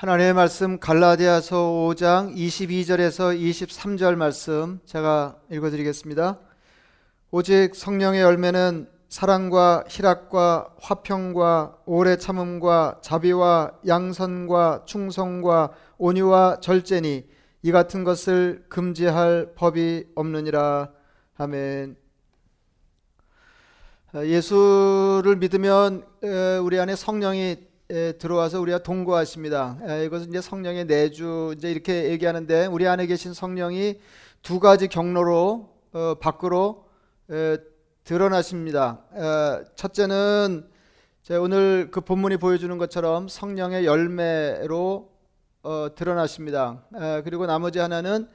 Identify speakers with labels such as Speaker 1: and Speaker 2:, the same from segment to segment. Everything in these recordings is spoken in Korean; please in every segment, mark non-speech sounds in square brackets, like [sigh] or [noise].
Speaker 1: 하나님의 말씀 갈라디아서 5장 22절에서 23절 말씀 제가 읽어드리겠습니다. 오직 성령의 열매는 사랑과 희락과 화평과 오래 참음과 자비와 양선과 충성과 온유와 절제니 이 같은 것을 금지할 법이 없느니라. 아멘. 예수를 믿으면 우리 안에 성령이 들어와서 우리가 동거하십니다. 이것은 이제 성령의 내주 이제 이렇게 얘기하는데 우리 안에 계신 성령이 두 가지 경로로 어, 밖으로 드러나십니다. 첫째는 오늘 그 본문이 보여주는 것처럼 성령의 열매로 어, 드러나십니다. 그리고 나머지 하나는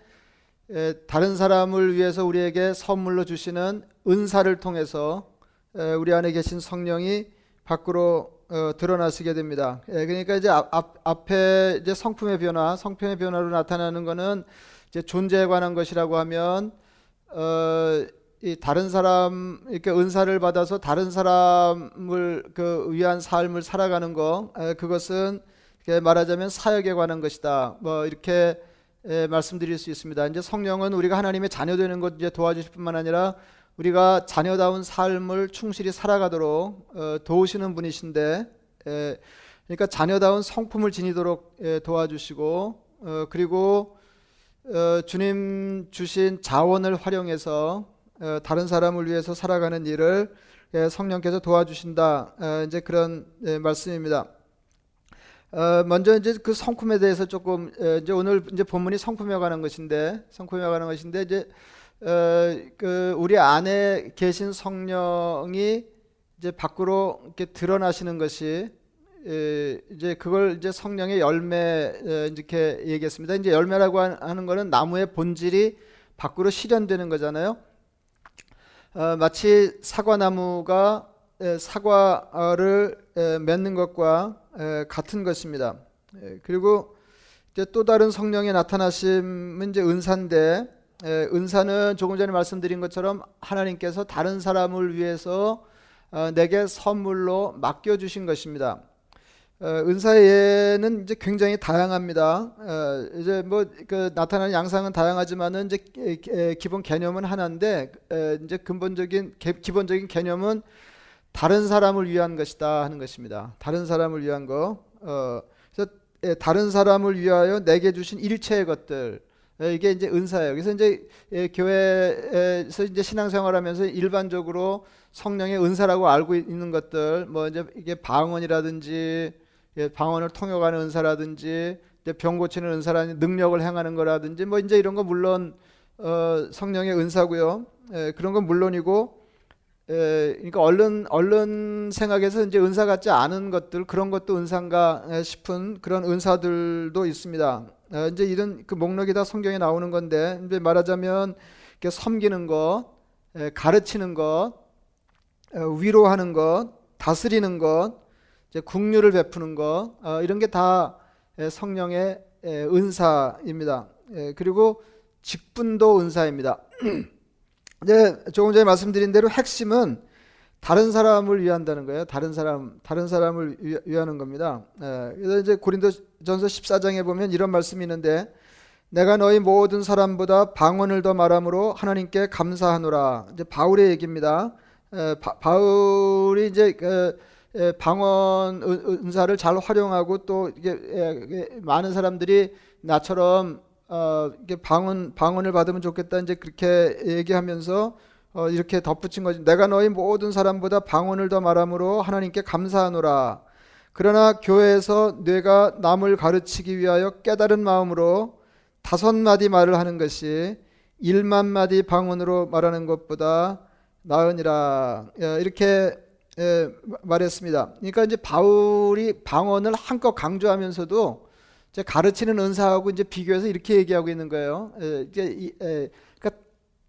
Speaker 1: 다른 사람을 위해서 우리에게 선물로 주시는 은사를 통해서 우리 안에 계신 성령이 밖으로 어, 드러나시게 됩니다. 예, 그러니까 이제 앞, 앞에 이제 성품의 변화, 성품의 변화로 나타나는 것은 이제 존재에 관한 것이라고 하면 어, 이 다른 사람 이렇게 은사를 받아서 다른 사람을 그 위한 삶을 살아가는 거 에, 그것은 말하자면 사역에 관한 것이다. 뭐 이렇게 에, 말씀드릴 수 있습니다. 이제 성령은 우리가 하나님의 자녀 되는 것 이제 도와주실 뿐만 아니라 우리가 자녀다운 삶을 충실히 살아가도록 어, 도우시는 분이신데 에, 그러니까 자녀다운 성품을 지니도록 에, 도와주시고 어, 그리고 어, 주님 주신 자원을 활용해서 어, 다른 사람을 위해서 살아가는 일을 에, 성령께서 도와주신다 에, 이제 그런 에, 말씀입니다. 어, 먼저 이제 그 성품에 대해서 조금 이제 오늘 이제 본문이 성품에 관한 것인데 성품에 관한 것인데 이제 어, 그 우리 안에 계신 성령이 이제 밖으로 이렇게 드러나시는 것이 에, 이제 그걸 이제 성령의 열매 에, 이렇게 얘기했습니다. 이제 열매라고 하는 것은 나무의 본질이 밖으로 실현되는 거잖아요. 어, 마치 사과나무가 에, 사과를 에, 맺는 것과 에, 같은 것입니다. 에, 그리고 이제 또 다른 성령의 나타나심은 이제 은사인데 예, 은사는 조금 전에 말씀드린 것처럼 하나님께서 다른 사람을 위해서 어, 내게 선물로 맡겨 주신 것입니다. 어, 은사의 예는 이제 굉장히 다양합니다. 어, 이제 뭐 그 나타나는 양상은 다양하지만은 이제 기본 개념은 하나인데 이제 근본적인 기본적인 개념은 다른 사람을 위한 것이다 하는 것입니다. 다른 사람을 위한 거. 그래서 다른 사람을 위하여 내게 주신 일체의 것들. 예, 이게 이제 은사예요. 그래서 이제 예, 교회에서 이제 신앙생활하면서 일반적으로 성령의 은사라고 알고 있는 것들, 뭐 이제 이게 방언이라든지 예, 방언을 통역하는 은사라든지 병 고치는 은사라든지 능력을 행하는 거라든지 뭐 이제 이런 거 물론 어, 성령의 은사고요. 그런 건 물론이고, 그러니까 얼른 얼른 생각해서 이제 은사 같지 않은 것들 그런 것도 은사인가 싶은 그런 은사들도 있습니다. 어, 이제 이런 그 목록이 다 성경에 나오는 건데 이제 말하자면 섬기는 것, 가르치는 것, 어, 위로하는 것, 다스리는 것, 이제 국류를 베푸는 것 어, 이런 게 다 성령의 은사입니다. 그리고 직분도 은사입니다. [clears throat] 이제 조금 전에 말씀드린 대로 핵심은 다른 사람을 위한다는 거예요. 다른 사람, 다른 사람을 위, 하는 겁니다. 예, 그래서 이제 고린도 전서 14장에 보면 이런 말씀이 있는데 내가 너희 모든 사람보다 방언을 더 말함으로 하나님께 감사하노라. 이제 바울의 얘기입니다. 예, 바, 울이 이제 그, 예, 방언 은사를 잘 활용하고 또 이게 예, 많은 사람들이 나처럼 어, 방언 방언을 받으면 좋겠다 이제 그렇게 얘기하면서 어, 이렇게 덧붙인 거지. 내가 너희 모든 사람보다 방언을 더 말함으로 하나님께 감사하노라. 그러나 교회에서 내가 남을 가르치기 위하여 깨달은 마음으로 다섯 마디 말을 하는 것이 일만 마디 방언으로 말하는 것보다 나으니라. 예, 이렇게 예, 말했습니다. 그러니까 이제 바울이 방언을 한껏 강조하면서도 이제 가르치는 은사하고 이제 비교해서 이렇게 얘기하고 있는 거예요. 예, 이제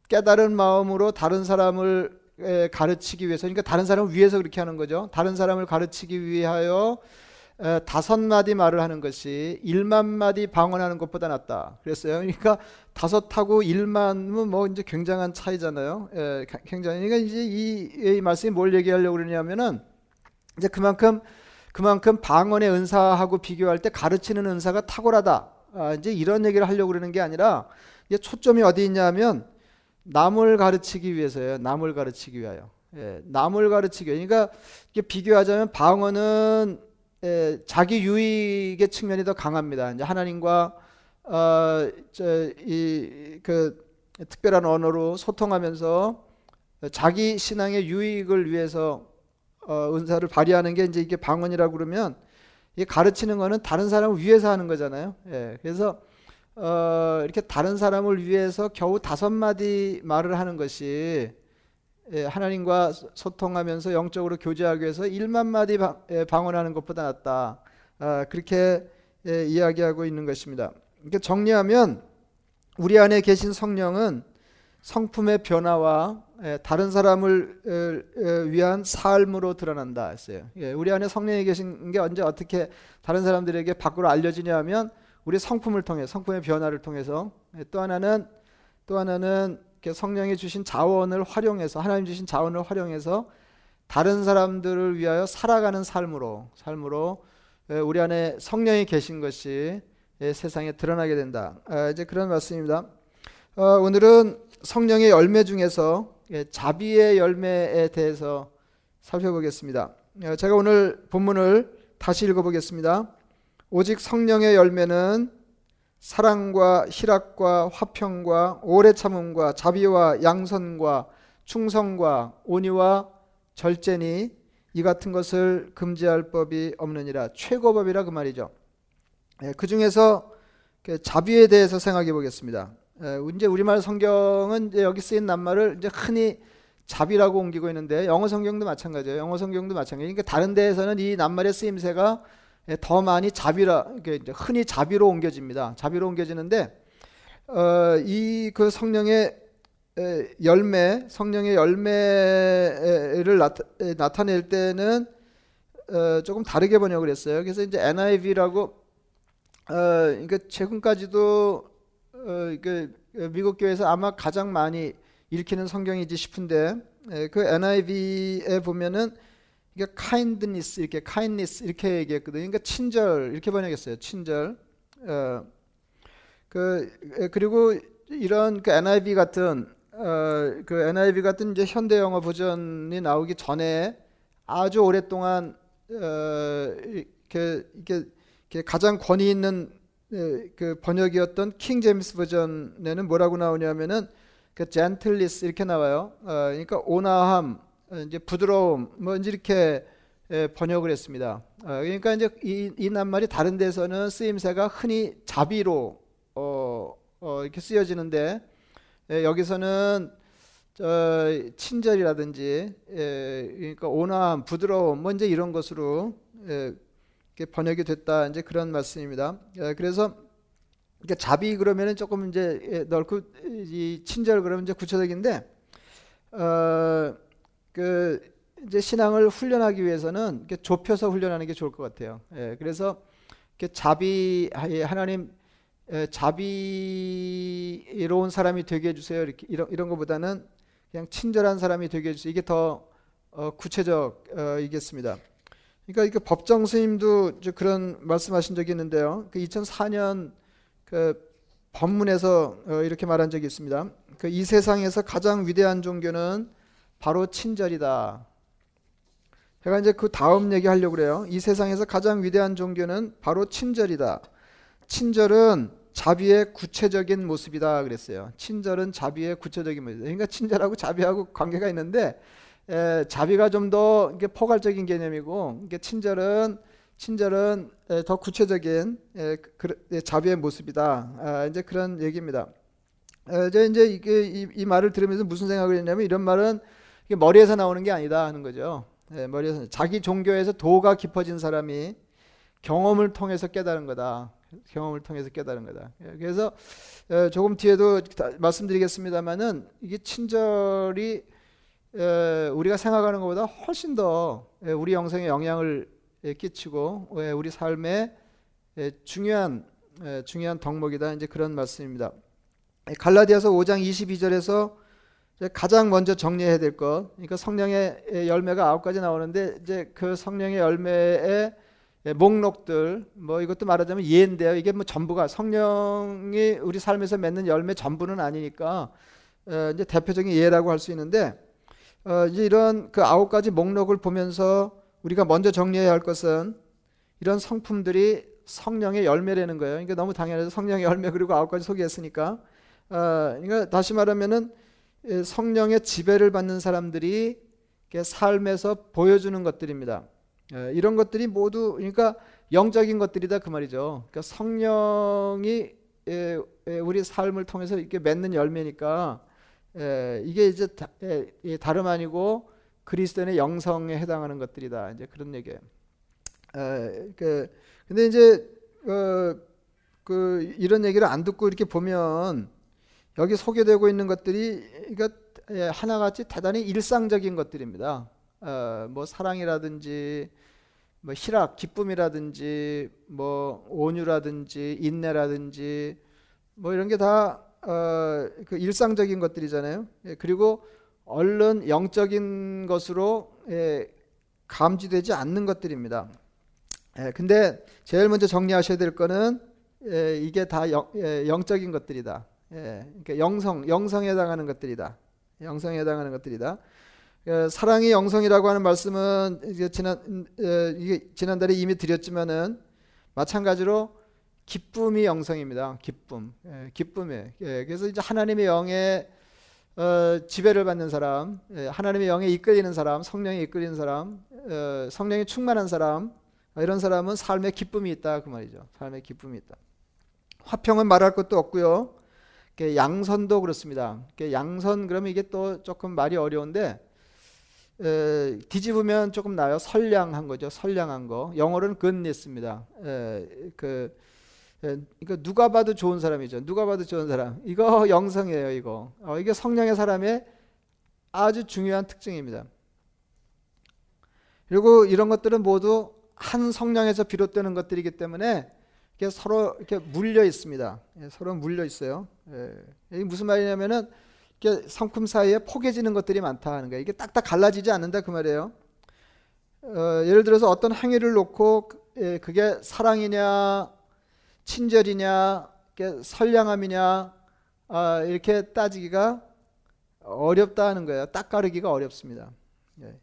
Speaker 1: 깨달은 마음으로 다른 사람을 가르치기 위해서 그러니까 다른 사람을 위해서 그렇게 하는 거죠. 다른 사람을 가르치기 위하여 다섯 마디 말을 하는 것이 일만 마디 방언하는 것보다 낫다. 그랬어요. 그러니까 다섯하고 일만은 뭐 이제 굉장한 차이잖아요. 굉장히 그러니까 이제 이, 이 말씀이 뭘 얘기하려고 그러냐면은 이제 그만큼 그만큼 방언의 은사하고 비교할 때 가르치는 은사가 탁월하다. 아, 이제 이런 얘기를 하려고 그러는 게 아니라 이게 초점이 어디 있냐면 남을 가르치기 위해서예요. 남을 가르치기 위하여. 예, 남을 가르치기. 그러니까 비교하자면 방언은 예, 자기 유익의 측면이 더 강합니다. 이제 하나님과 어, 이그 특별한 언어로 소통하면서 자기 신앙의 유익을 위해서 어, 은사를 발휘하는 게 이제 이게 방언이라고 그러면 이 가르치는 거는 다른 사람을 위해서 하는 거잖아요. 예, 그래서 어, 이렇게 다른 사람을 위해서 겨우 다섯 마디 말을 하는 것이 예, 하나님과 소통하면서 영적으로 교제하기 위해서 1만 마디 예, 방언하는 것보다 낫다. 아, 그렇게 예, 이야기하고 있는 것입니다. 이렇게 정리하면 우리 안에 계신 성령은 성품의 변화와 다른 사람을 위한 삶으로 드러난다 했어요. 우리 안에 성령이 계신 게 언제 어떻게 다른 사람들에게 밖으로 알려지냐 하면 우리 성품을 통해 성품의 변화를 통해서 또 하나는 또 하나는 성령이 주신 자원을 활용해서 하나님 주신 자원을 활용해서 다른 사람들을 위하여 살아가는 삶으로 삶으로 우리 안에 성령이 계신 것이 세상에 드러나게 된다. 아, 이제 그런 말씀입니다. 어, 오늘은 성령의 열매 중에서 자비의 열매에 대해서 살펴보겠습니다. 어, 제가 오늘 본문을 다시 읽어보겠습니다. 오직 성령의 열매는 사랑과 희락과 화평과 오래 참음과 자비와 양선과 충성과 온유와 절제니 이 같은 것을 금지할 법이 없느니라 최고법이라 그 말이죠. 예, 그 중에서 그 자비에 대해서 생각해 보겠습니다. 예, 이제 우리말 성경은 이제 여기 쓰인 낱말을 이제 흔히 자비라고 옮기고 있는데 영어 성경도 마찬가지예요. 영어 성경도 마찬가지. 그러니까 다른 데에서는 이 낱말의 쓰임새가 예, 더 많이 자비라 흔히 자비로 옮겨집니다. 자비로 옮겨지는데 어, 이 그 성령의 열매, 성령의 열매를 나타, 낼 때는 어, 조금 다르게 번역을 했어요. 그래서 이제 NIV라고 어, 그러니까 최근까지도 어, 그 미국 교회에서 아마 가장 많이 읽히는 성경이지 싶은데 그 NIV에 보면은 이게 kindness 이렇게 kindness 이렇게 얘기했거든요. 그러니까 친절 이렇게 번역했어요. 친절. 어, 그 그리고 이런 그 NIV 같은 어, 그 NIV 같은 이제 현대 영어 버전이 나오기 전에 아주 오랫동안 어, 이렇게, 이렇게, 이렇게 가장 권위 있는 그 번역이었던 킹 제임스 버전에는 뭐라고 나오냐면은 그 젠틀리스 이렇게 나와요. 어, 그러니까 온화함, 어, 이제 부드러움 뭐 이제 이렇게 예, 번역을 했습니다. 어, 그러니까 이제 이, 이 낱말이 다른 데서는 쓰임새가 흔히 자비로 어, 어, 이렇게 쓰여지는데 예, 여기서는 저 친절이라든지 예, 그러니까 온화함, 부드러움 뭐 이제 이런 것으로 예, 번역이 됐다 이제 그런 말씀입니다. 예, 그래서 이렇게 자비 그러면은 조금 이제 예, 넓고 이 친절 그러면 이제 구체적인데 어. 그 이제 신앙을 훈련하기 위해서는 이렇게 좁혀서 훈련하는 게 좋을 것 같아요. 예, 그래서 이렇게 자비 하나님 예, 자비로운 사람이 되게 해주세요. 이렇게 이런 이런 것보다는 그냥 친절한 사람이 되게 해주세요. 이게 더 어, 구체적이겠습니다. 그러니까 이게 법정 스님도 그런 말씀하신 적이 있는데요. 그 2004년 그 법문에서 어, 이렇게 말한 적이 있습니다. 그 이 세상에서 가장 위대한 종교는 바로 친절이다. 제가 이제 그 다음 얘기 하려고 그래요. 이 세상에서 가장 위대한 종교는 바로 친절이다. 친절은 자비의 구체적인 모습이다 그랬어요. 친절은 자비의 구체적인 모습. 그러니까 친절하고 자비하고 관계가 있는데 에, 자비가 좀더 포괄적인 개념이고, 이게 친절은 친절은 에, 더 구체적인 에, 그, 자비의 모습이다. 아, 이제 그런 얘기입니다. 이제 이제 이게 이, 이 말을 들으면서 무슨 생각을 했냐면 이런 말은 이게 머리에서 나오는 게 아니다 하는 거죠. 네, 머리에서 자기 종교에서 도가 깊어진 사람이 경험을 통해서 깨달은 거다. 경험을 통해서 깨달은 거다. 예, 그래서 어, 조금 뒤에도 말씀드리겠습니다만은 이게 친절이 어, 우리가 생각하는 것보다 훨씬 더 예, 우리 영성에 영향을 예, 끼치고 우리 삶에 중요한 중요한 덕목이다. 이제 그런 말씀입니다. 갈라디아서 5장 22절에서 가장 먼저 정리해야 될 것. 그러니까 성령의 열매가 아홉 가지 나오는데 이제 그 성령의 열매의 예, 목록들 뭐 이것도 말하자면 예인데요. 이게 뭐 전부가 성령이 우리 삶에서 맺는 열매 전부는 아니니까 어, 이제 대표적인 예라고 할 수 있는데 어, 이제 이런 그 아홉 가지 목록을 보면서 우리가 먼저 정리해야 할 것은 이런 성품들이 성령의 열매라는 거예요. 그러니까 너무 당연해서 성령의 열매 그리고 아홉 가지 소개했으니까 어, 그러니까 다시 말하면은 성령의 지배를 받는 사람들이 삶에서 보여주는 것들입니다. 예, 이런 것들이 모두 그러니까 영적인 것들이다 그 말이죠. 그러니까 성령이 우리 삶을 통해서 이렇게 맺는 열매니까 이게 이제 다름 아니고 그리스도인의 영성에 해당하는 것들이다. 이제 그런 얘기예요. 그 근데 이제 어, 그 이런 얘기를 안 듣고 이렇게 보면 여기 소개되고 있는 것들이 그러니까 하나같이 대단히 일상적인 것들입니다. 어, 뭐 사랑이라든지 뭐 희락, 기쁨이라든지 뭐 온유라든지 인내라든지 뭐 이런 게다 어, 그 일상적인 것들이잖아요. 예, 그리고 얼른 영적인 것으로 예, 감지되지 않는 것들입니다. 예, 근데 제일 먼저 정리하셔야 될 거는 예, 이게 다 영, 예, 영적인 것들이다. 예, 그러니까 영성, 영성에 해당하는 것들이다. 영성에 해당하는 것들이다. 예, 사랑이 영성이라고 하는 말씀은 지난 예, 이게 지난달에 이미 드렸지만은 마찬가지로 기쁨이 영성입니다. 기쁨, 예, 기쁨에. 예, 그래서 이제 하나님의 영에 어, 지배를 받는 사람, 예, 하나님의 영에 이끌리는 사람, 성령에 이끌리는 사람, 어, 성령에 충만한 사람, 이런 사람은 삶에 기쁨이 있다 그 말이죠. 삶에 기쁨이 있다. 화평은 말할 것도 없고요. 양선도 그렇습니다. 양선 그러면 이게 또 조금 말이 어려운데 에, 뒤집으면 조금 나요. 선량한 거죠. 선량한 거. 영어로는 goodness입니다. 에, 그 에, 이거 누가 봐도 좋은 사람이죠. 누가 봐도 좋은 사람. 이거 영성이에요. 이거. 어, 이게 성령의 사람의 아주 중요한 특징입니다. 그리고 이런 것들은 모두 한 성령에서 비롯되는 것들이기 때문에 이게 서로 이렇게 물려 있습니다. 예, 서로 물려 있어요. 예. 무슨 말이냐면은 이게 성품 사이에 포개지는 것들이 많다 하는 거예요. 이게 딱딱 갈라지지 않는다 그 말이에요. 어, 예를 들어서 어떤 행위를 놓고 예, 그게 사랑이냐 친절이냐 선량함이냐 아, 이렇게 따지기가 어렵다 하는 거예요. 딱 가르기가 어렵습니다. 예.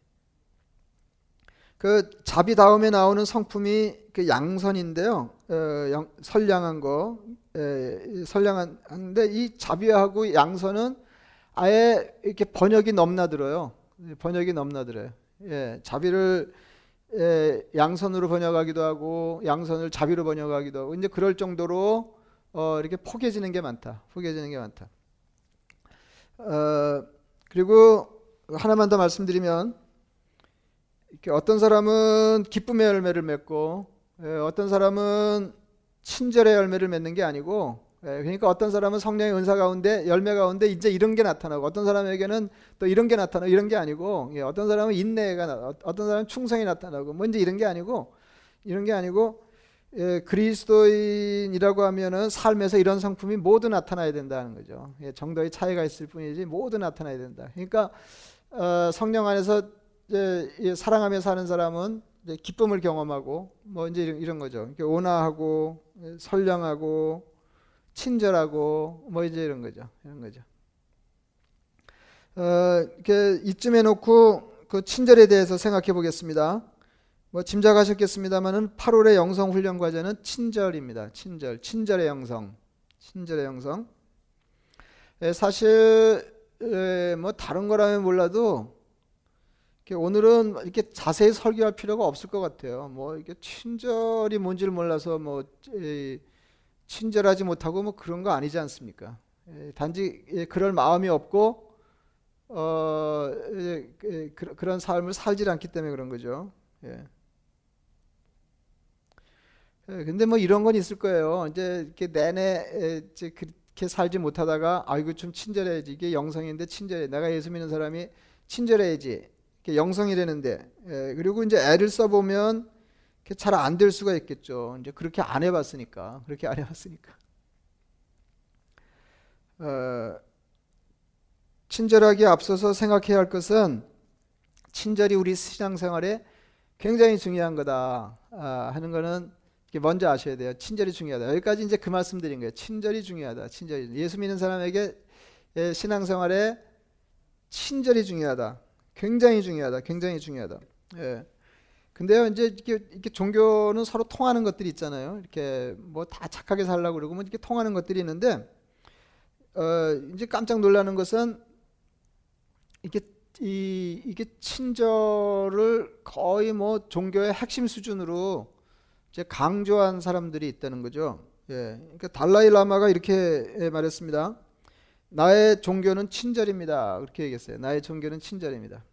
Speaker 1: 그 자비 다음에 나오는 성품이 그 양선인데요. 어, 양, 선량한 거, 에, 선량한데 이 자비하고 양선은 아예 이렇게 번역이 넘나들어요. 번역이 넘나들어요. 예, 자비를 예, 양선으로 번역하기도 하고 양선을 자비로 번역하기도 하고 이제 그럴 정도로 어, 이렇게 포개지는 게 많다. 포개지는 게 많다. 어, 그리고 하나만 더 말씀드리면 어떤 사람은 기쁨의 열매를 맺고 예, 어떤 사람은 친절의 열매를 맺는 게 아니고 예, 그러니까 어떤 사람은 성령의 은사 가운데 열매 가운데 이제 이런 게 나타나고 어떤 사람에게는 또 이런 게 나타나고 이런 게 아니고 예, 어떤 사람은 인내가 나 어떤 사람은 충성이 나타나고 뭐 이제 이런 게 아니고 이런 게 아니고 예, 그리스도인이라고 하면은 삶에서 이런 성품이 모두 나타나야 된다는 거죠. 예, 정도의 차이가 있을 뿐이지 모두 나타나야 된다. 그러니까 어, 성령 안에서 이제 사랑하며 사는 사람은 기쁨을 경험하고 뭐 이제 이런, 거죠. 온화하고 선량하고 친절하고 뭐 이제 이런 거죠. 이런 거죠. 어, 이렇게 이쯤에 놓고 그 친절에 대해서 생각해 보겠습니다. 뭐 짐작하셨겠습니다만은 8월의 영성 훈련 과제는 친절입니다. 친절, 친절의 영성, 친절의 영성. 에, 사실 에, 뭐 다른 거라면 몰라도 오늘은 이렇게 자세히 설교할 필요가 없을 것 같아요. 뭐 이게 친절이 뭔지를 몰라서 뭐 친절하지 못하고 뭐 그런 거 아니지 않습니까? 단지 그럴 마음이 없고 어 그런 삶을 살지 않기 때문에 그런 거죠. 예. 근데 뭐 이런 건 있을 거예요. 이제 이렇게 내내 이제 그렇게 살지 못하다가 아이고 좀 친절해야지 이게 영성인데 친절해. 내가 예수 믿는 사람이 친절해야지. 영성이 되는데 예, 그리고 이제 애를 써보면 잘 안 될 수가 있겠죠. 이제 그렇게 안 해봤으니까 그렇게 안 해봤으니까 어, 친절하게 앞서서 생각해야 할 것은 친절이 우리 신앙생활에 굉장히 중요한 거다 아, 하는 거는 먼저 아셔야 돼요. 친절이 중요하다. 여기까지 이제 그 말씀드린 거예요. 친절이 중요하다. 친절이 예수 믿는 사람에게 예, 신앙생활에 친절이 중요하다. 굉장히 중요하다. 굉장히 중요하다. 예. 근데요, 이제 이렇게, 이렇게 종교는 서로 통하는 것들이 있잖아요. 이렇게 뭐 다 착하게 살라고 그러고 뭐 이렇게 통하는 것들이 있는데, 어, 이제 깜짝 놀라는 것은 이게 이 이게 친절을 거의 뭐 종교의 핵심 수준으로 이제 강조한 사람들이 있다는 거죠. 예, 그러니까 달라이 라마가 이렇게 말했습니다. 나의 종교는 친절입니다. 그렇게 얘기했어요. 나의 종교는 친절입니다.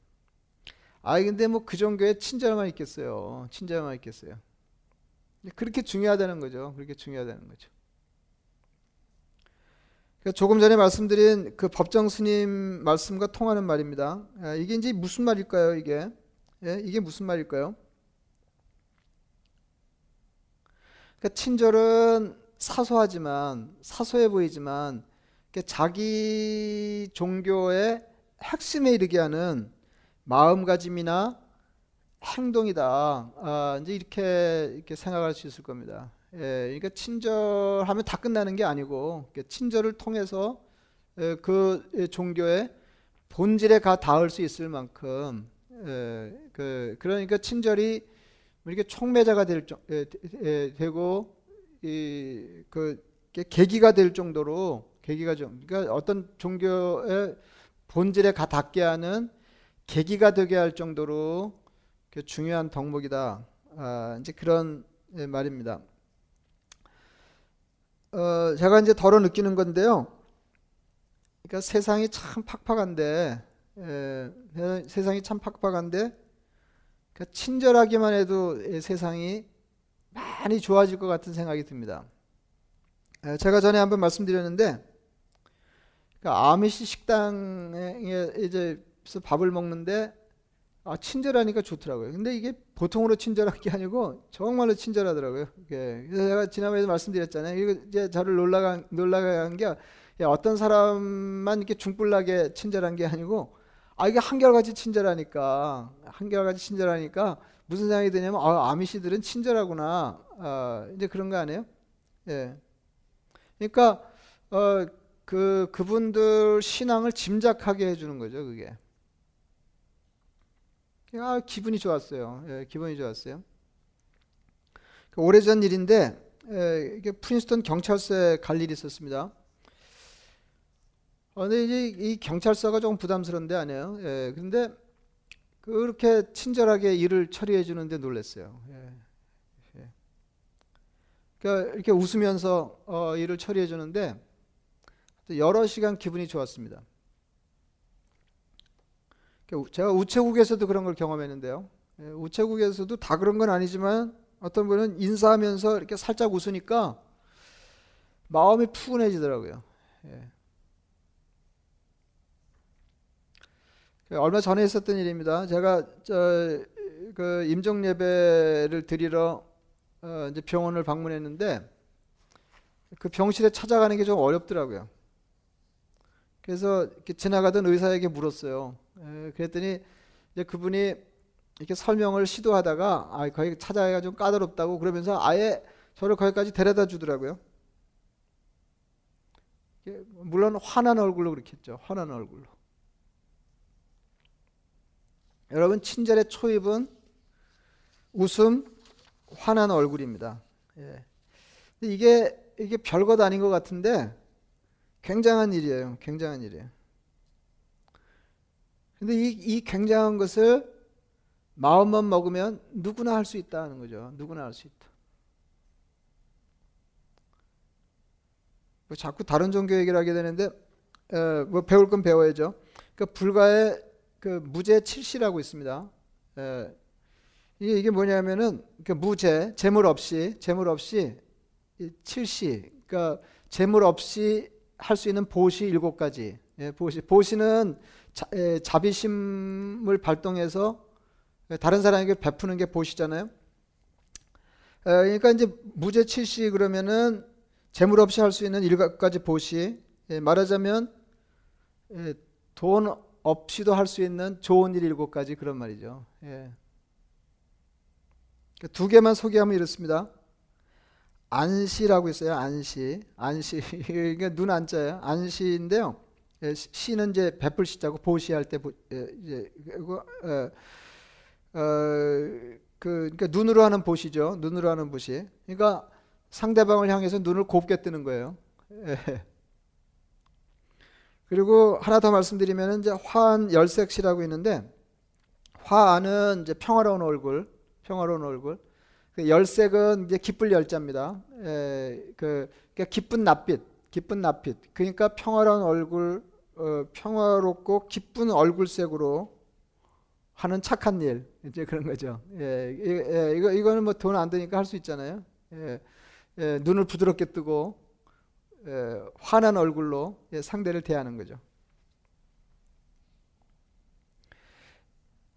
Speaker 1: 아 근데 뭐 그 종교에 친절만 있겠어요. 친절만 있겠어요. 그렇게 중요하다는 거죠. 그렇게 중요하다는 거죠. 그러니까 조금 전에 말씀드린 그 법정 스님 말씀과 통하는 말입니다. 아, 이게 이제 무슨 말일까요? 이게 예? 이게 무슨 말일까요? 그러니까 친절은 사소하지만 사소해 보이지만 자기 종교의 핵심에 이르게 하는 마음가짐이나 행동이다. 아, 이제 이렇게 이렇게 생각할 수 있을 겁니다. 예, 그러니까 친절하면 다 끝나는 게 아니고 친절을 통해서 예, 그 종교의 본질에 가 닿을 수 있을 만큼 예, 그 그러니까 친절이 이렇게 촉매자가 될 예, 예, 되고 이 그 계기가 될 정도로 계기가 좀 그러니까 어떤 종교의 본질에 가 닿게 하는 계기가 되게 할 정도로 중요한 덕목이다. 아, 이제 그런 예, 말입니다. 어, 제가 이제 덜어 느끼는 건데요. 그러니까 세상이 참 팍팍한데, 에, 세상이 참 팍팍한데, 그러니까 친절하기만 해도 세상이 많이 좋아질 것 같은 생각이 듭니다. 에, 제가 전에 한번 말씀드렸는데, 그러니까 아미시 식당에 이제 밥을 먹는데 아, 친절하니까 좋더라고요. 근데 이게 보통으로 친절한 게 아니고 정말로 친절하더라고요. 이게. 그래서 제가 지난번에도 말씀드렸잖아요. 이거 이제 저를 놀라간 놀라게 게 어떤 사람만 이렇게 중불나게 친절한 게 아니고 아 이게 한결같이 친절하니까 한결같이 친절하니까 무슨 생각이 드냐면 아 아미시들은 친절하구나. 아, 이제 그런 거 아니에요? 예. 그러니까 어, 그 그분들 신앙을 짐작하게 해주는 거죠. 그게. 아, 기분이 좋았어요. 예, 기분이 좋았어요. 그 오래전 일인데 예, 이게 프린스턴 경찰서에 갈 일이 있었습니다. 어, 근데 이제 이 경찰서가 조금 부담스러운데 아니에요. 예, 근데 그렇게 친절하게 일을 처리해 주는데 놀랐어요. 예, 예. 그러니까 이렇게 웃으면서 어, 일을 처리해 주는데 여러 시간 기분이 좋았습니다. 제가 우체국에서도 그런 걸 경험했는데요. 예, 우체국에서도 다 그런 건 아니지만 어떤 분은 인사하면서 이렇게 살짝 웃으니까 마음이 푸근해지더라고요. 예. 그 얼마 전에 있었던 일입니다. 제가 그 임종 예배를 드리러 어 이제 병원을 방문했는데 그 병실에 찾아가는 게 좀 어렵더라고요. 그래서 지나가던 의사에게 물었어요. 에, 그랬더니 이제 그분이 이렇게 설명을 시도하다가 아, 거기 찾아가기가 좀 까다롭다고 그러면서 아예 저를 거기까지 데려다 주더라고요. 물론 화난 얼굴로 그렇게 했죠. 화난 얼굴로. 여러분 친절의 초입은 웃음, 화난 얼굴입니다. 예. 이게 이게 별것 아닌 것 같은데 굉장한 일이에요. 굉장한 일이에요. 근데 이, 이 굉장한 것을 마음만 먹으면 누구나 할 수 있다는 거죠. 누구나 할 수 있다. 뭐 자꾸 다른 종교 얘기를 하게 되는데 에, 뭐 배울 건 배워야죠. 그 불가의 그 무죄 칠시라고 있습니다. 에, 이게, 이게 뭐냐면은 그 무죄 재물 없이 재물 없이 칠시 그러니까 재물 없이 할 수 있는 보시 일곱 가지. 예, 보시 보시는 자, 에, 자비심을 발동해서 다른 사람에게 베푸는 게 보시잖아요. 에, 그러니까 이제 무죄 칠시 그러면은 재물 없이 할 수 있는 일곱 가지 보시. 예, 말하자면 예, 돈 없이도 할 수 있는 좋은 일 일곱 가지 그런 말이죠. 예. 그두 개만 소개하면 이렇습니다. 안시라고 있어요. 안시. 안시. 이게 눈 안자예요. 안시인데요. 예, 시- 시는 이제 베풀 시자고 보시할 때 보- 예, 이제 이거 어, 어, 그 그러니까 눈으로 하는 보시죠. 눈으로 하는 보시. 그러니까 상대방을 향해서 눈을 곱게 뜨는 거예요. 예. 그리고 하나 더 말씀드리면 이제 화한 열색시라고 있는데 화안은 이제 평화로운 얼굴, 평화로운 얼굴. 그 열색은 이제 기쁠 열자입니다. 에, 그 그러니까 기쁜 낯빛, 기쁜 낯빛. 그러니까 평화로운 얼굴, 어, 평화롭고 기쁜 얼굴색으로 하는 착한 일 이제 그런 거죠. 예, 이- 예, 이거 이거는 뭐 돈 안 드니까 할 수 있잖아요. 예, 예, 눈을 부드럽게 뜨고 예, 환한 얼굴로 예, 상대를 대하는 거죠.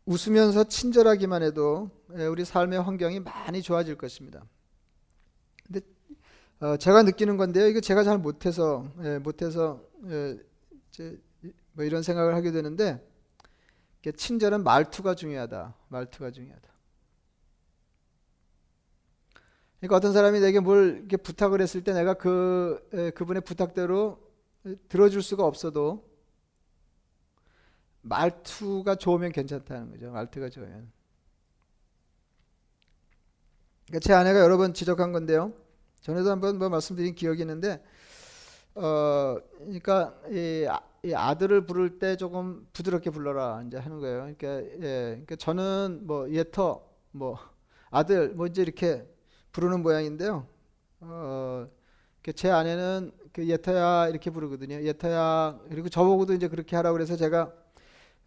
Speaker 1: 웃으면서 친절하기만 해도 예, 우리 삶의 환경이 많이 좋아질 것입니다. 근데 어, 제가 느끼는 건데요. 이거 제가 잘 못해서 예, 못해서 예, 뭐 이런 생각을 하게 되는데 친절한 말투가 중요하다. 말투가 중요하다. 그러니까 어떤 사람이 내게 뭘 이렇게 부탁을 했을 때 내가 그 에, 그분의 부탁대로 들어줄 수가 없어도 말투가 좋으면 괜찮다는 거죠. 말투가 좋으면. 그러니까 제 아내가 여러 번 지적한 건데요. 전에도 한번 뭐 말씀드린 기억이 있는데, 어, 그러니까 이, 아, 이 아들을 부를 때 조금 부드럽게 불러라 이제 하는 거예요. 그러니까 예, 그러니까 저는 뭐 예터, 뭐 아들, 뭐 이제 이렇게 부르는 모양인데요. 어, 그제 아내는 그 예터야 이렇게 부르거든요. 예터야 그리고 저보고도 이제 그렇게 하라고 그래서 제가 어,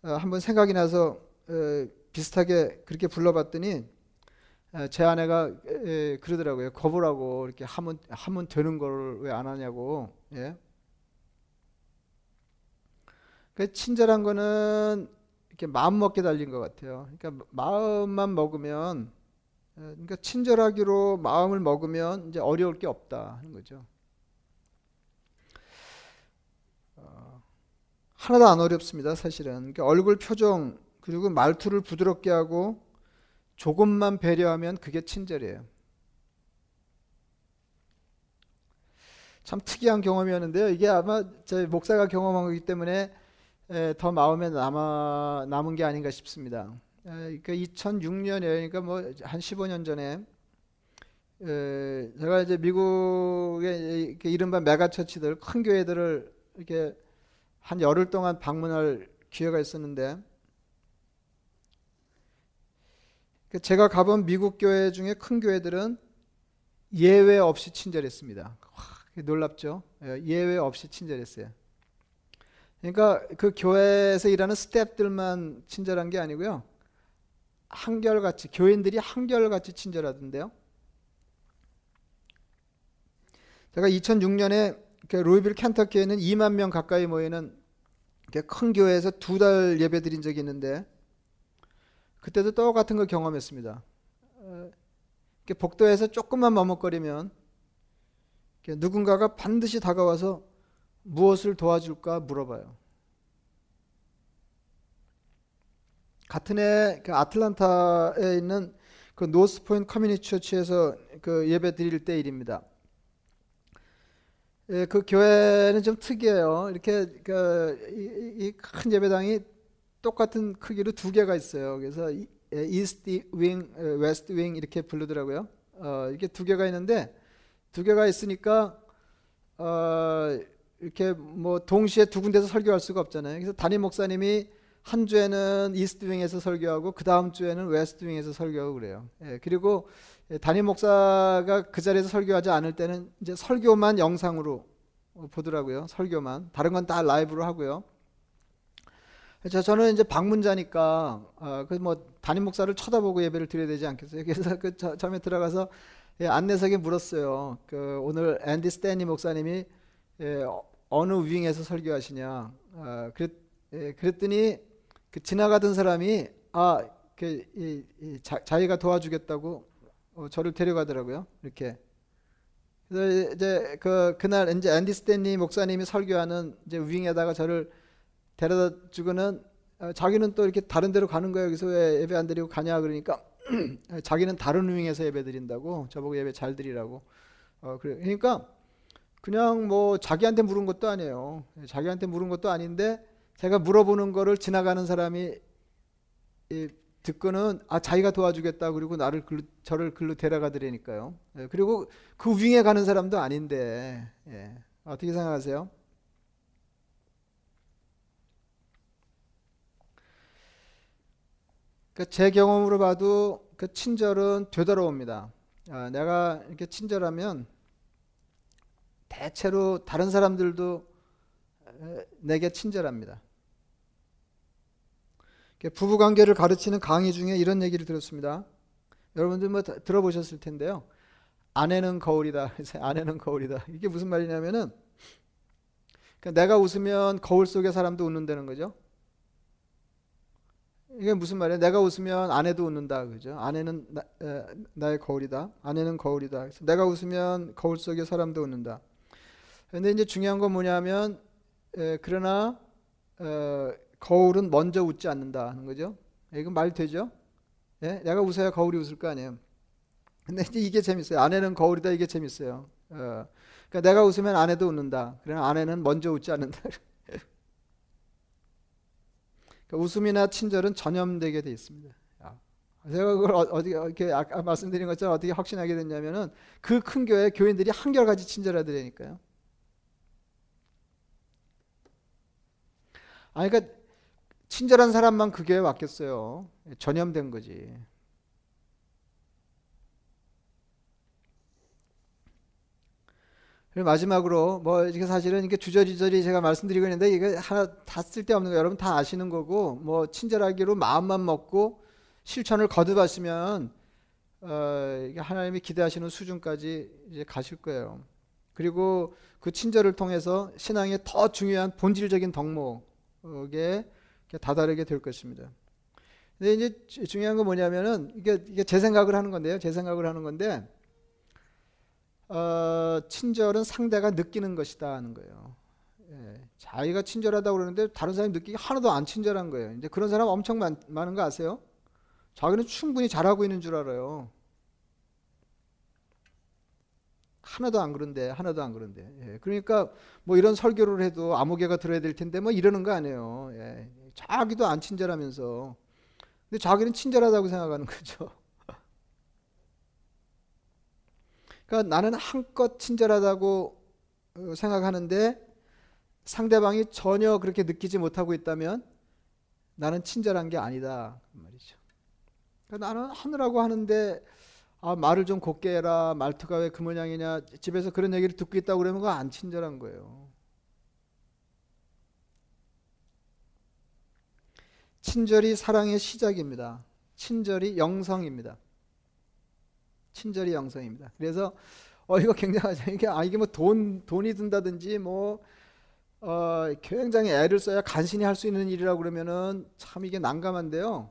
Speaker 1: 한번 생각이 나서 어, 비슷하게 그렇게 불러봤더니 어, 제 아내가 에, 그러더라고요. 거부라고 이렇게 하면 하면 되는 걸 왜 안 하냐고. 예. 그 친절한 거는 이렇게 마음 먹게 달린 것 같아요. 그러니까 마음만 먹으면 어, 그러니까 친절하기로 마음을 먹으면 이제 어려울 게 없다 하는 거죠. 하나도 안 어렵습니다, 사실은. 그러니까 얼굴 표정 그리고 말투를 부드럽게 하고 조금만 배려하면 그게 친절이에요. 참 특이한 경험이었는데요. 이게 아마 제 목사가 경험한 거기 때문에 에, 더 마음에 남아 남은 게 아닌가 싶습니다. 에, 그러니까 2006년에 그러니까 뭐 한 15년 전에 에, 제가 이제 미국의 이른바 megachurch들 큰 교회들을 이렇게 한 열흘 동안 방문할 기회가 있었는데 그 제가 가본 미국 교회 중에 큰 교회들은 예외 없이 친절했습니다. 와, 놀랍죠? 예, 예외 없이 친절했어요. 그러니까 그 교회에서 일하는 스태프들만 친절한 게 아니고요. 한결같이 교인들이 한결같이 친절하던데요. 제가 2006년에 루이빌 켄터키에 있는 2만 명 가까이 모이는 큰 교회에서 두 달 예배 드린 적이 있는데 그때도 똑같은 걸 경험했습니다. 어, 복도에서 조금만 머뭇거리면 누군가가 반드시 다가와서 무엇을 도와줄까 물어봐요. 같은 해그 아틀란타에 있는 그 North Point Community Church에서 그 예배 드릴 때 일입니다. 예, 그 교회는 좀 특이해요. 이렇게 그이 큰 예배당이 똑같은 크기로 두 개가 있어요. 그래서 east wing, west wing 이렇게 부르더라고요. 어, 이게 두 개가 있는데 두 개가 있으니까 어, 이렇게 뭐 동시에 두 군데서 설교할 수가 없잖아요. 그래서 담임 목사님이 한 주에는 east wing에서 설교하고 그 다음 주에는 west wing에서 설교하고 그래요. 예, 그리고 담임 목사가 그 자리에서 설교하지 않을 때는 이제 설교만 영상으로 보더라고요. 설교만 다른 건 다 라이브로 하고요. 저 저는 이제 방문자니까 어, 그뭐 담임 목사를 쳐다보고 예배를 드려야 되지 않겠어요? 그래서 그 저, 처음에 들어가서 예, 안내석에 물었어요. 그 오늘 앤디 스탠리 목사님이 예, 어느 윙에서 설교하시냐? 어, 그랬, 예, 그랬더니 그 지나가던 사람이 아, 그, 이, 이 자, 자기가 도와주겠다고 어, 저를 데려가더라고요. 이렇게. 그래서 이제 그 그날 이제 앤디 스탠리 목사님이 설교하는 이제 윙에다가 저를 데려다 주고는 어, 자기는 또 이렇게 다른 데로 가는 거예요. 그래서 왜 예배 안 드리고 가냐 그러니까 [clears throat] 자기는 다른 윙에서 예배 드린다고 저보고 예배 잘 드리라고. 어, 그래. 그러니까 그냥 뭐 자기한테 물은 것도 아니에요. 자기한테 물은 것도 아닌데 제가 물어보는 거를 지나가는 사람이 이, 듣고는 아 자기가 도와주겠다 그리고 나를 글로, 저를 글로 데려가 드리니까요. 예, 그리고 그 윙에 가는 사람도 아닌데 예. 어떻게 생각하세요? 그러니까 제 경험으로 봐도 그 친절은 되돌아옵니다. 아, 내가 이렇게 친절하면 대체로 다른 사람들도 내게 친절합니다. 부부 관계를 가르치는 강의 중에 이런 얘기를 들었습니다. 여러분들 뭐 들어보셨을 텐데요. 아내는 거울이다. [laughs] 아내는 거울이다. 이게 무슨 말이냐면은 그러니까 내가 웃으면 거울 속의 사람도 웃는다는 거죠. 이게 무슨 말이야? 내가 웃으면 아내도 웃는다, 그죠? 아내는 나, 에, 의 거울이다. 아내는 거울이다. 그래서 내가 웃으면 거울 속의 사람도 웃는다. 근데 이제 중요한 건 뭐냐면 에, 그러나 어, 거울은 먼저 웃지 않는다는 거죠. 이건 말 되죠? 예? 내가 웃어야 거울이 웃을 거 아니에요. 근데 이제 이게 재밌어요. 아내는 거울이다 이게 재밌어요. 어. 그러니까 내가 웃으면 아내도 웃는다. 그러나 아내는 먼저 웃지 않는다. [laughs] 그러니까 웃음이나 친절은 전염되게 돼 있습니다. 제가 그걸 어, 어디 이렇게 아까 말씀드린 것처럼 어떻게 확신하게 됐냐면은 그 큰 교회 교인들이 한결같이 친절하더라니까요. 아, 그러니까 친절한 사람만 그 교회 왔겠어요. 전염된 거지. 마지막으로 뭐 이게 사실은 이게 주저리저리 제가 말씀드리고 있는데 이게 하나 다 쓸데없는 거 여러분 다 아시는 거고 뭐 친절하기로 마음만 먹고 실천을 거듭하시면 어 이게 하나님이 기대하시는 수준까지 이제 가실 거예요. 그리고 그 친절을 통해서 신앙의 더 중요한 본질적인 덕목에 다다르게 될 것입니다. 근데 이제 중요한 건 뭐냐면은 이게, 이게 제 생각을 하는 건데요. 제 생각을 하는 건데 어, 친절은 상대가 느끼는 것이다 하는 거예요. 예, 자기가 친절하다고 그러는데 다른 사람이 느끼기 하나도 안 친절한 거예요. 이제 그런 사람 엄청 많, 많은 거 아세요? 자기는 충분히 잘하고 있는 줄 알아요. 하나도 안 그런데 하나도 안 그런데 예, 그러니까 뭐 이런 설교를 해도 아무개가 들어야 될 텐데 뭐 이러는 거 아니에요 예, 자기도 안 친절하면서. 근데 자기는 친절하다고 생각하는 거죠. [laughs] 그러니까 나는 한껏 친절하다고 어, 생각하는데 상대방이 전혀 그렇게 느끼지 못하고 있다면 나는 친절한 게 아니다. 그 말이죠. 그러니까 나는 하느라고 하는데 아 말을 좀 곱게 해라. 말투가 왜 그 모양이냐. 집에서 그런 얘기를 듣고 있다고 그러면 그거 안 친절한 거예요. 친절이 사랑의 시작입니다. 친절이 영성입니다. 친절이 영성입니다. 그래서 어 이거 굉장하죠. 이게 아 이게 뭐 돈 돈이 든다든지 뭐 어, 굉장히 애를 써야 간신히 할 수 있는 일이라고 그러면은 참 이게 난감한데요.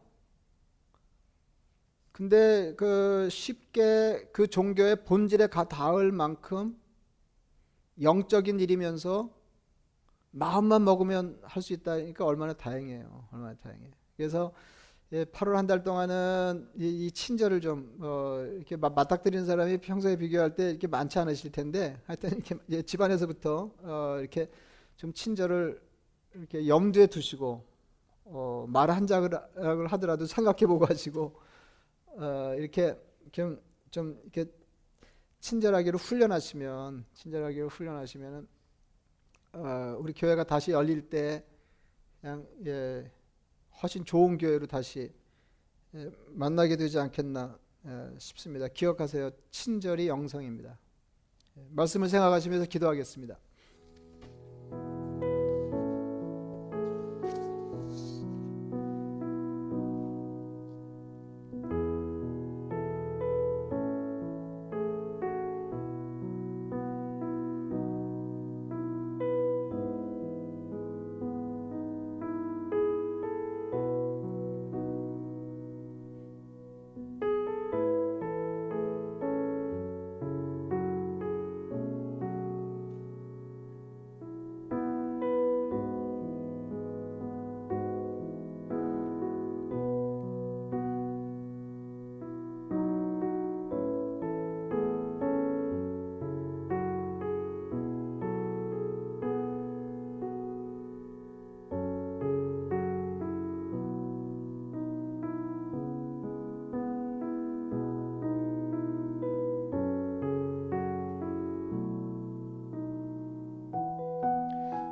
Speaker 1: 근데 그 쉽게 그 종교의 본질에 가 닿을 만큼 영적인 일이면서 마음만 먹으면 할 수 있다니까 얼마나 다행이에요. 얼마나 다행이에요. 그래서 예, 8월 한 달 동안은 이, 이 친절을 좀 어, 이렇게 맞닥뜨리는 사람이 평소에 비교할 때 이렇게 많지 않으실 텐데 하여튼 이렇게 예, 집안에서부터 어, 이렇게 좀 친절을 이렇게 염두에 두시고 어, 말 한 자락을 하더라도 생각해보고 하시고 어, 이렇게 좀, 좀 이렇게 친절하기로 훈련하시면 친절하기로 훈련하시면은 어, 우리 교회가 다시 열릴 때 그냥 예. 훨씬 좋은 교회로 다시 예, 만나게 되지 않겠나 예, 싶습니다. 기억하세요. 친절이 영성입니다. 예, 말씀을 생각하시면서 기도하겠습니다.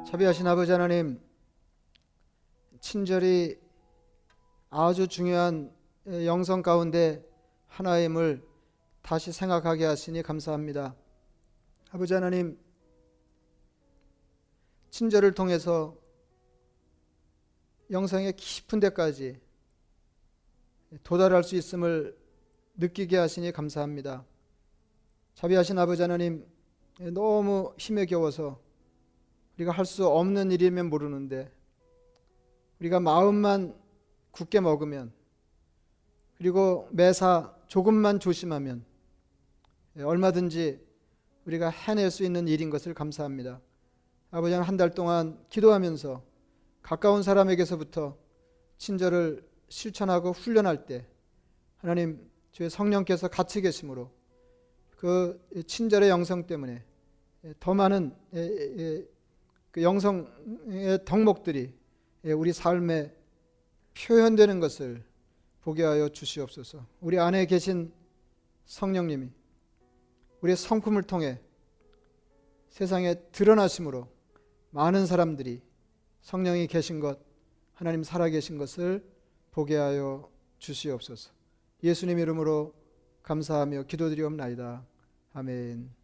Speaker 1: 자비하신 아버지 하나님, 친절이 아주 중요한 영성 가운데 하나임을 다시 생각하게 하시니 감사합니다. 아버지 하나님, 친절을 통해서 영성의 깊은 데까지 도달할 수 있음을 느끼게 하시니 감사합니다. 자비하신 아버지 하나님, 너무 힘에 겨워서 우리가 할 수 없는 일이면 모르는데 우리가 마음만 굳게 먹으면 그리고 매사 조금만 조심하면 얼마든지 우리가 해낼 수 있는 일인 것을 감사합니다. 아버지 한 달 동안 기도하면서 가까운 사람에게서부터 친절을 실천하고 훈련할 때 하나님 주의 성령께서 같이 계심으로 그 친절의 영성 때문에 더 많은 그 영성의 덕목들이 우리 삶에 표현되는 것을 보게 하여 주시옵소서. 우리 안에 계신 성령님이 우리의 성품을 통해 세상에 드러나심으로 많은 사람들이 성령이 계신 것, 하나님 살아계신 것을 보게 하여 주시옵소서. 예수님 이름으로 감사하며 기도드리옵나이다. 아멘.